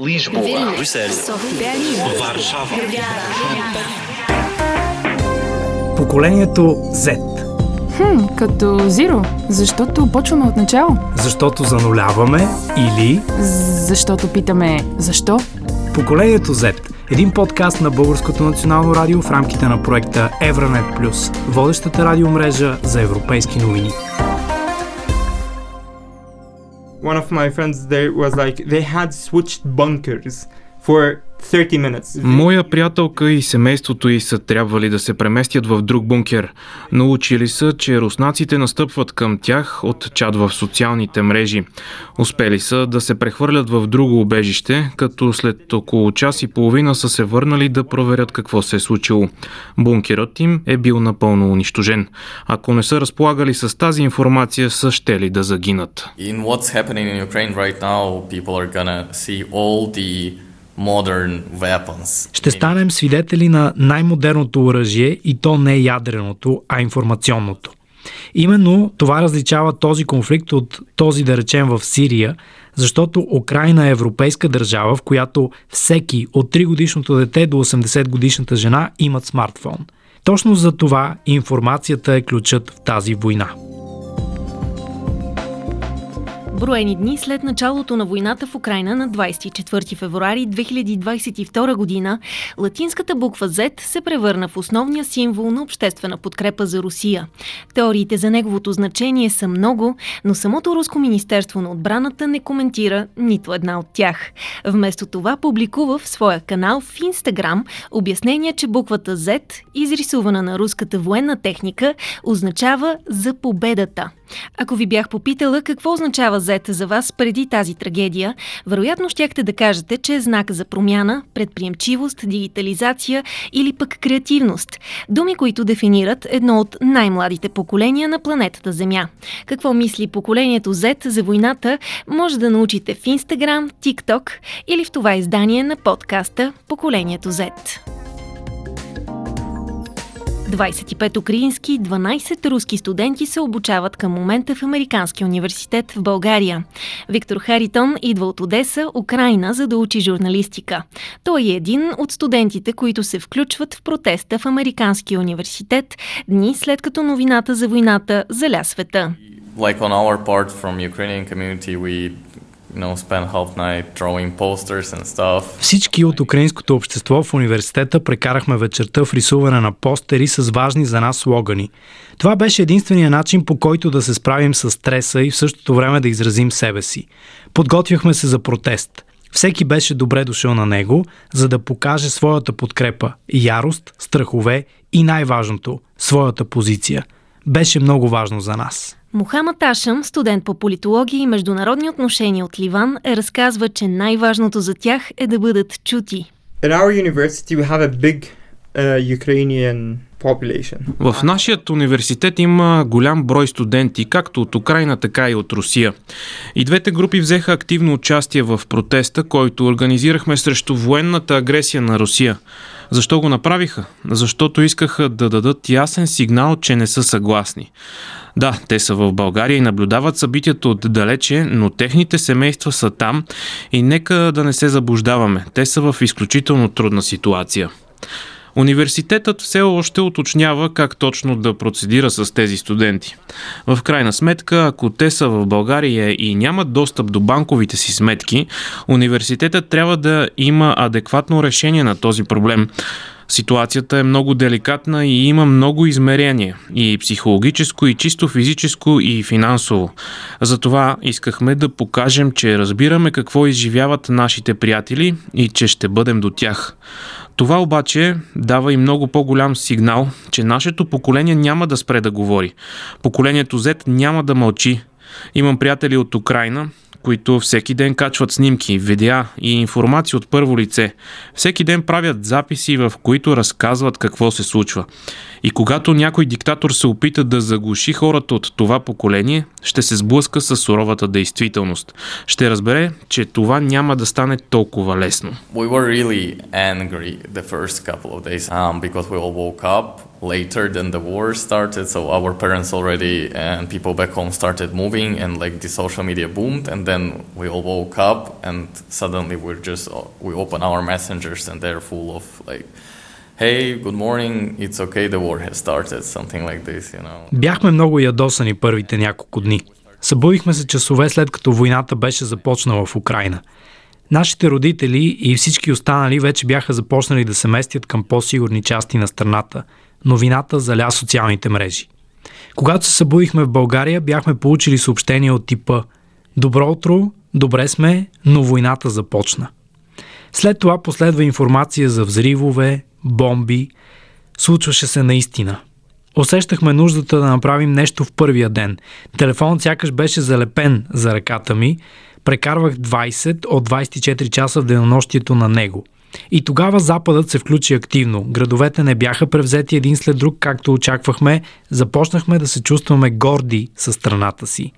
Lisboa, Брюсел, Варшава. Поколението Z. Хм, като Zero, защото почваме от начало. Защото зануляваме или Защото питаме защо? Поколението Z. Един подкаст на Българското национално радио в рамките на проекта Евранет Плюс, водещата радиомрежа за европейски новини. One of my friends there was like they had switched bunkers for 30 minutes. Моя приятелка и семейството й са трябвали да се преместят в друг бункер. Научили са, че руснаците настъпват към тях от чат в социалните мрежи. Успели са да се прехвърлят в друго убежище, като след около час и половина са се върнали да проверят какво се е случило. Бункерът им е бил напълно унищожен. Ако не са разполагали с тази информация, са щели да загинат. In what's happening in Ukraine right now, people are gonna see all the. Ще станем свидетели на най-модерното оръжие и то не ядреното, а информационното. Именно това различава този конфликт от този да речем в Сирия, защото Украина е европейска държава, в която всеки от 3 годишното дете до 80 годишната жена имат смартфон. Точно за това информацията е ключът в тази война. Броени дни след началото на войната в Украина на 24 февруари 2022 година, латинската буква Z се превърна в основния символ на обществена подкрепа за Русия. Теориите за неговото значение са много, но самото Руско Министерство на отбраната не коментира нито една от тях. Вместо това публикува в своя канал в Инстаграм обяснение, че буквата Z, изрисувана на руската военна техника, означава за победата. Ако ви бях попитала какво означава Z за вас преди тази трагедия, вероятно щяхте да кажете, че е знак за промяна, предприемчивост, дигитализация или пък креативност. Думи, които дефинират едно от най-младите поколения на планетата Земя. Какво мисли поколението Z за войната, може да научите в Instagram, TikTok или в това издание на подкаста Поколението Z. 25 украински, 12 руски студенти се обучават към момента в Американския университет в България. Виктор Харитон идва от Одеса, Украина, за да учи журналистика. Той е един от студентите, които се включват в протеста в Американския университет дни след като новината за войната заля света. Like on our part from Ukrainian community, we Всички от украинското общество в университета прекарахме вечерта в рисуване на постери с важни за нас слогани. Това беше единствения начин по който да се справим с стреса и в същото време да изразим себе си. Подготвяхме се за протест. Всеки беше добре дошъл на него, за да покаже своята подкрепа, ярост, страхове и най-важното – своята позиция. Беше много важно за нас. Мухамад Ашам, студент по политология и международни отношения от Ливан, разказва, че най-важното за тях е да бъдат чути. In our university, we have a big population. В нашият университет има голям брой студенти, както от Украина, така и от Русия. И двете групи взеха активно участие в протеста, който организирахме срещу военната агресия на Русия. Защо го направиха? Защото искаха да дадат ясен сигнал, че не са съгласни. Да, те са в България и наблюдават събитията отдалече, но техните семейства са там и нека да не се заблуждаваме. Те са в изключително трудна ситуация. Университетът все още уточнява как точно да процедира с тези студенти. В крайна сметка, ако те са в България и нямат достъп до банковите си сметки, университетът трябва да има адекватно решение на този проблем. Ситуацията е много деликатна и има много измерения и психологическо, и чисто физическо, и финансово. Затова искахме да покажем, че разбираме какво изживяват нашите приятели и че ще бъдем до тях. Това обаче дава и много по-голям сигнал, че нашето поколение няма да спре да говори. Поколението Z няма да мълчи. Имам приятели от Украина, които всеки ден качват снимки, видеа и информация от първо лице. Всеки ден правят записи, в които разказват какво се случва. И когато някой диктатор се опита да заглуши хората от това поколение, ще се сблъска с суровата действителност. Ще разбере, че това няма да стане толкова лесно. We were really angry the first couple of days um, because we all woke up later than the war started so our parents already and people back home started moving and like the social media boomed and then we all woke up and suddenly we're just we open our messengers and they're full of like hey, good morning, it's okay, the war has started, something like this, you know. Бяхме много ядосани първите няколко дни. Събудихме се часове след като войната беше започнала в Украина. Нашите родители и всички останали вече бяха започнали да се местят към по-сигурни части на страната. Новината заля социалните мрежи. Когато се събудихме в България, бяхме получили съобщения от типа Добро утро, добре сме, но войната започна. След това последва информация за взривове, бомби. Случваше се наистина. Усещахме нуждата да направим нещо в първия ден. Телефонът сякаш беше залепен за ръката ми. Прекарвах 20 от 24 часа в денонощието на него. И тогава Западът се включи активно. Градовете не бяха превзети един след друг, както очаквахме. Започнахме да се чувстваме горди със страната си.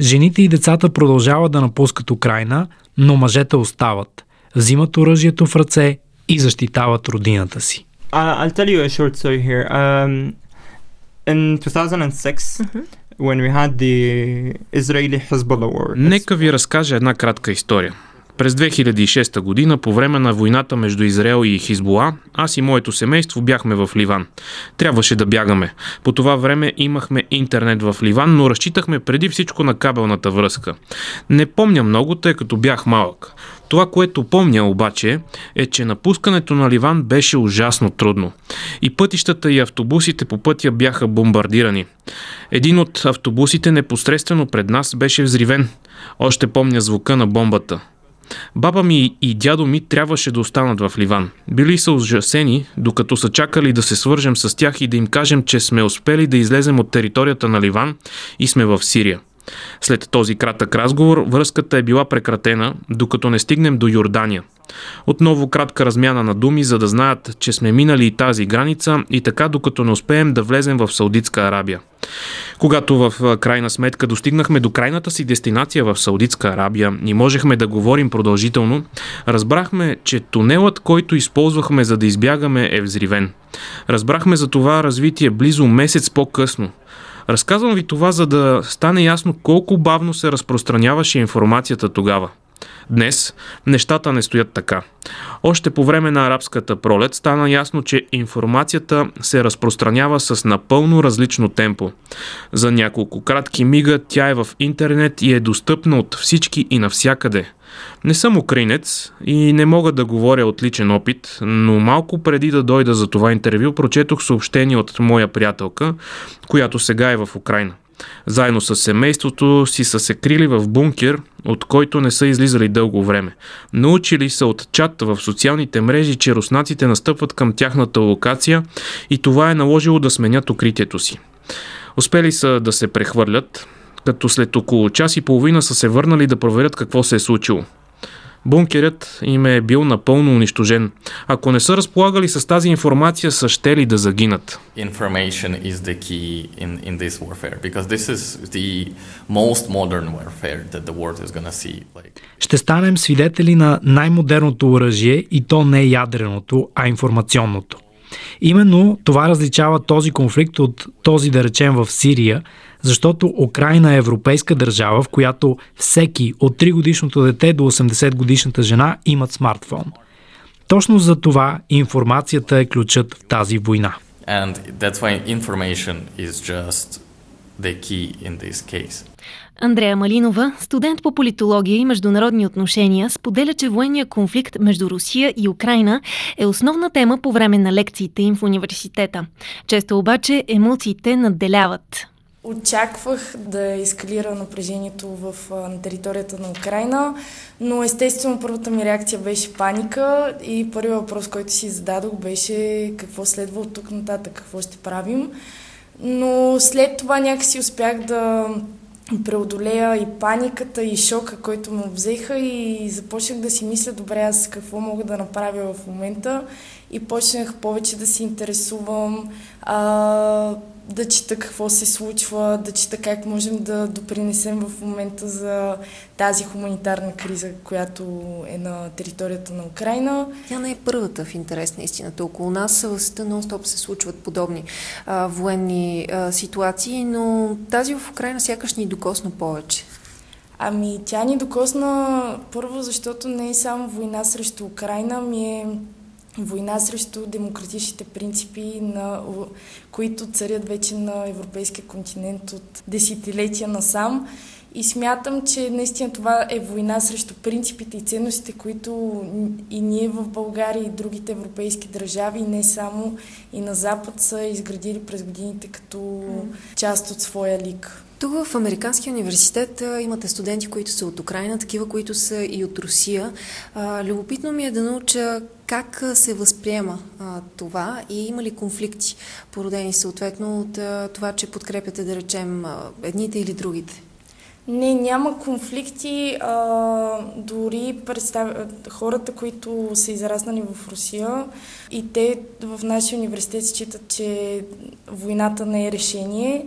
Жените и децата продължават да напускат Украина, но мъжете остават. Взимат оръжието в ръце и защитават родината си. I'll tell you a short story here. Um, in 2006, mm-hmm. when we had the Israeli Hezbollah war. Нека ви разкажа една кратка история. През 2006 година, по време на войната между Израел и Хизбола, аз и моето семейство бяхме в Ливан. Трябваше да бягаме. По това време имахме интернет в Ливан, но разчитахме преди всичко на кабелната връзка. Не помня много, тъй като бях малък. Това, което помня обаче, е, че напускането на Ливан беше ужасно трудно. И пътищата и автобусите по пътя бяха бомбардирани. Един от автобусите непосредствено пред нас беше взривен. Още помня звука на бомбата. Баба ми и дядо ми трябваше да останат в Ливан. Били са ужасени, докато са чакали да се свържем с тях и да им кажем, че сме успели да излезем от територията на Ливан и сме в Сирия. След този кратък разговор връзката е била прекратена, докато не стигнем до Йордания. Отново кратка размяна на думи, за да знаят, че сме минали и тази граница и така докато не успеем да влезем в Саудитска Арабия. Когато в крайна сметка достигнахме до крайната си дестинация в Саудитска Арабия и можехме да говорим продължително, разбрахме, че тунелът, който използвахме за да избягаме е взривен. Разбрахме за това развитие близо месец по-късно – Разказвам ви това, за да стане ясно колко бавно се разпространяваше информацията тогава. Днес нещата не стоят така. Още по време на арабската пролет стана ясно, че информацията се разпространява с напълно различно темпо. За няколко кратки мига тя е в интернет и е достъпна от всички и навсякъде. Не съм украинец и не мога да говоря от личен опит, но малко преди да дойда за това интервю, прочетох съобщение от моя приятелка, която сега е в Украина. Заедно с семейството си са се крили в бункер, от който не са излизали дълго време. Научили са от чат в социалните мрежи, че руснаците настъпват към тяхната локация и това е наложило да сменят укритието си. Успели са да се прехвърлят, като след около час и половина са се върнали да проверят какво се е случило. Бункерът им е бил напълно унищожен. Ако не са разполагали с тази информация, са ще ли да загинат? Information is the key in, in this warfare, because this is the most modern warfare that the world is gonna see. Like... Ще станем свидетели на най-модерното оръжие и то не ядреното, а информационното. Именно това различава този конфликт от този, да речем, в Сирия, защото Украина е европейска държава, в която всеки от 3 годишното дете до 80 годишната жена имат смартфон. Точно за това информацията е ключът в тази война. And that's why information is just the key in this case. Андрея Малинова, студент по политология и международни отношения, споделя, че военния конфликт между Русия и Украина е основна тема по време на лекциите им в университета. Често обаче емоциите надделяват. Очаквах да ескалира напрежението в, на територията на Украина, но естествено първата ми реакция беше паника и първият въпрос, който си зададох беше какво следва от тук нататък, какво ще правим. Но след това някакси успях да преодолея и паниката, и шока, който му взеха и започнах да си мисля, добре, аз какво мога да направя в момента? И почнах повече да се интересувам, а, да чета какво се случва, да чета как можем да допринесем в момента за тази хуманитарна криза, която е на територията на Украина. Тя не е първата в интерес на истината. Около нас в света нон-стоп се случват подобни а, военни а, ситуации, но тази в Украина сякаш ни докосна повече. Ами тя ни докосна първо, защото не е само война срещу Украина, ми е война срещу демократичните принципи, на, които царят вече на европейския континент от десетилетия насам. И смятам, че наистина това е война срещу принципите и ценностите, които и ние в България и другите европейски държави, не само и на Запад, са изградили през годините като част от своя лик. Тук в Американския университет а, имате студенти, които са от Украина, такива, които са и от Русия. А, любопитно ми е да науча как се възприема а, това и има ли конфликти, породени съответно от това, че подкрепяте, да речем, едните или другите? Не, няма конфликти. А, дори представ... хората, които са израснали в Русия и те в нашия университет считат, че войната не е решение.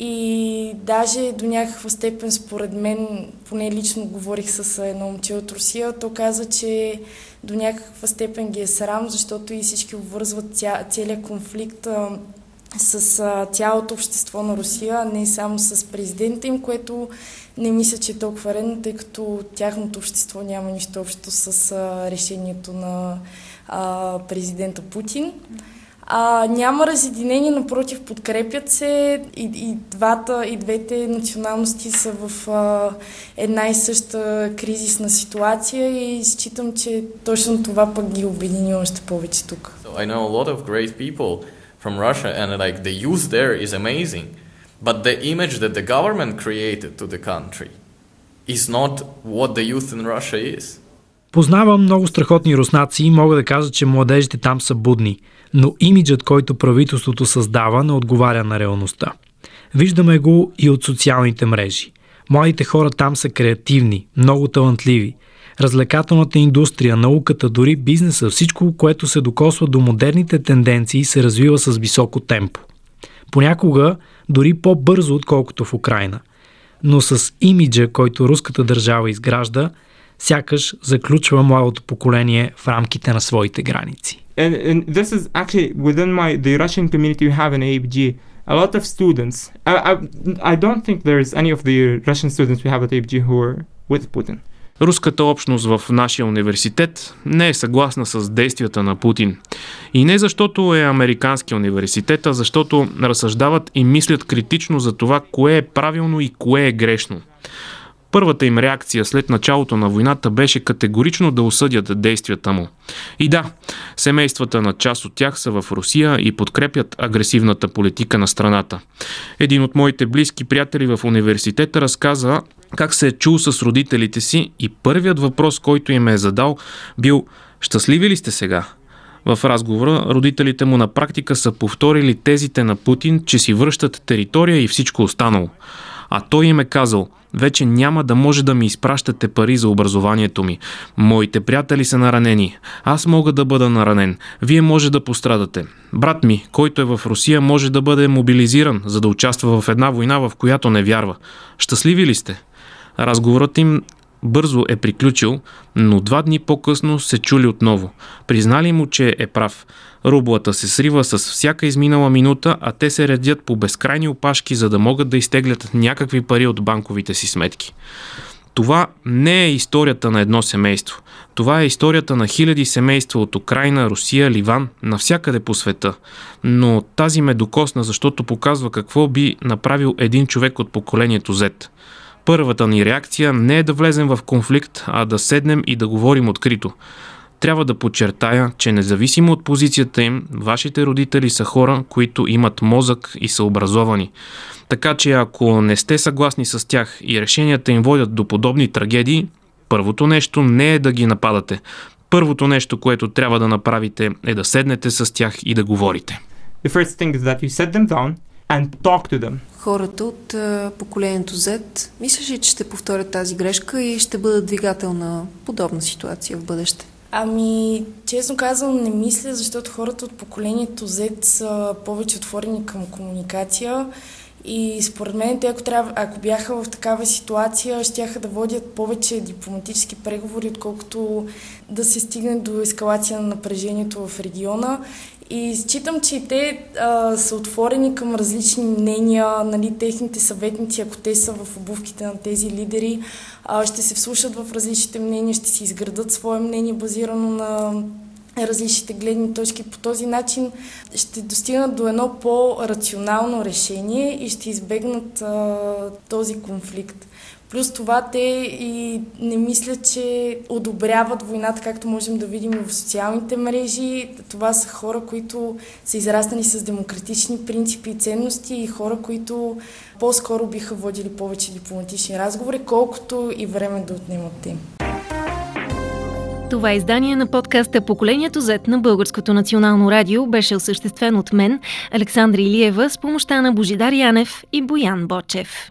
И даже до някаква степен, според мен, поне лично говорих с едно момче от Русия, то каза, че до някаква степен ги е срам, защото и всички обвързват ця, целият конфликт с а, цялото общество на Русия, не само с президента им, което не мисля, че е толкова редно, тъй като тяхното общество няма нищо общо с а, решението на а, президента Путин. А, няма разединение, напротив, подкрепят се и, и, двата, и двете националности са в а, една и съща кризисна ситуация и считам, че точно това пък ги обедини още повече тук. So I know a lot of great people from Russia and like the youth there is amazing. But the image that the government created to the country is not what the youth in Russia is. Познавам много страхотни руснаци и мога да кажа, че младежите там са будни, но имиджът, който правителството създава, не отговаря на реалността. Виждаме го и от социалните мрежи. Младите хора там са креативни, много талантливи. Развлекателната индустрия, науката, дори бизнеса, всичко, което се докосва до модерните тенденции, се развива с високо темпо. Понякога дори по-бързо, отколкото в Украина. Но с имиджа, който руската държава изгражда – сякаш заключва младото поколение в рамките на своите граници. And, and this is actually within my the Russian community we have in ABG. A lot of students. I, I, I don't think there's any of the Russian students we have at ABG who are with Putin. Руската общност в нашия университет не е съгласна с действията на Путин. И не защото е американски университет, а защото разсъждават и мислят критично за това, кое е правилно и кое е грешно. Първата им реакция след началото на войната беше категорично да осъдят действията му. И да, семействата на част от тях са в Русия и подкрепят агресивната политика на страната. Един от моите близки приятели в университета разказа как се е чул с родителите си и първият въпрос, който им е задал, бил «Щастливи ли сте сега?» В разговора родителите му на практика са повторили тезите на Путин, че си връщат територия и всичко останало. А той им е казал, вече няма да може да ми изпращате пари за образованието ми. Моите приятели са наранени. Аз мога да бъда наранен. Вие може да пострадате. Брат ми, който е в Русия, може да бъде мобилизиран, за да участва в една война, в която не вярва. Щастливи ли сте? Разговорът им бързо е приключил, но два дни по-късно се чули отново. Признали му, че е прав. Рублата се срива с всяка изминала минута, а те се редят по безкрайни опашки, за да могат да изтеглят някакви пари от банковите си сметки. Това не е историята на едно семейство. Това е историята на хиляди семейства от Украина, Русия, Ливан, навсякъде по света. Но тази ме докосна, защото показва какво би направил един човек от поколението Z. Първата ни реакция не е да влезем в конфликт, а да седнем и да говорим открито. Трябва да подчертая, че независимо от позицията им, вашите родители са хора, които имат мозък и са образовани. Така че ако не сте съгласни с тях и решенията им водят до подобни трагедии, първото нещо не е да ги нападате. Първото нещо, което трябва да направите е да седнете с тях и да говорите. The first thing is that you set them down and talk to them. Хората от поколението Z, мислиш ли, че ще повторят тази грешка и ще бъдат двигател на подобна ситуация в бъдеще? Ами, честно казвам, не мисля, защото хората от поколението Z са повече отворени към комуникация и според мен, те ако, трябва, ако бяха в такава ситуация, ще да водят повече дипломатически преговори, отколкото да се стигне до ескалация на напрежението в региона. И считам, че те а, са отворени към различни мнения, нали, техните съветници, ако те са в обувките на тези лидери, а, ще се вслушат в различните мнения, ще си изградат свое мнение, базирано на различните гледни точки. По този начин ще достигнат до едно по-рационално решение и ще избегнат а, този конфликт. Плюс това те и не мислят, че одобряват войната, както можем да видим в социалните мрежи. Това са хора, които са израснали с демократични принципи и ценности и хора, които по-скоро биха водили повече дипломатични разговори, колкото и време да отнемат те. Това издание на подкаста Поколението Z на Българското национално радио беше осъществен от мен, Александра Илиева, с помощта на Божидар Янев и Боян Бочев.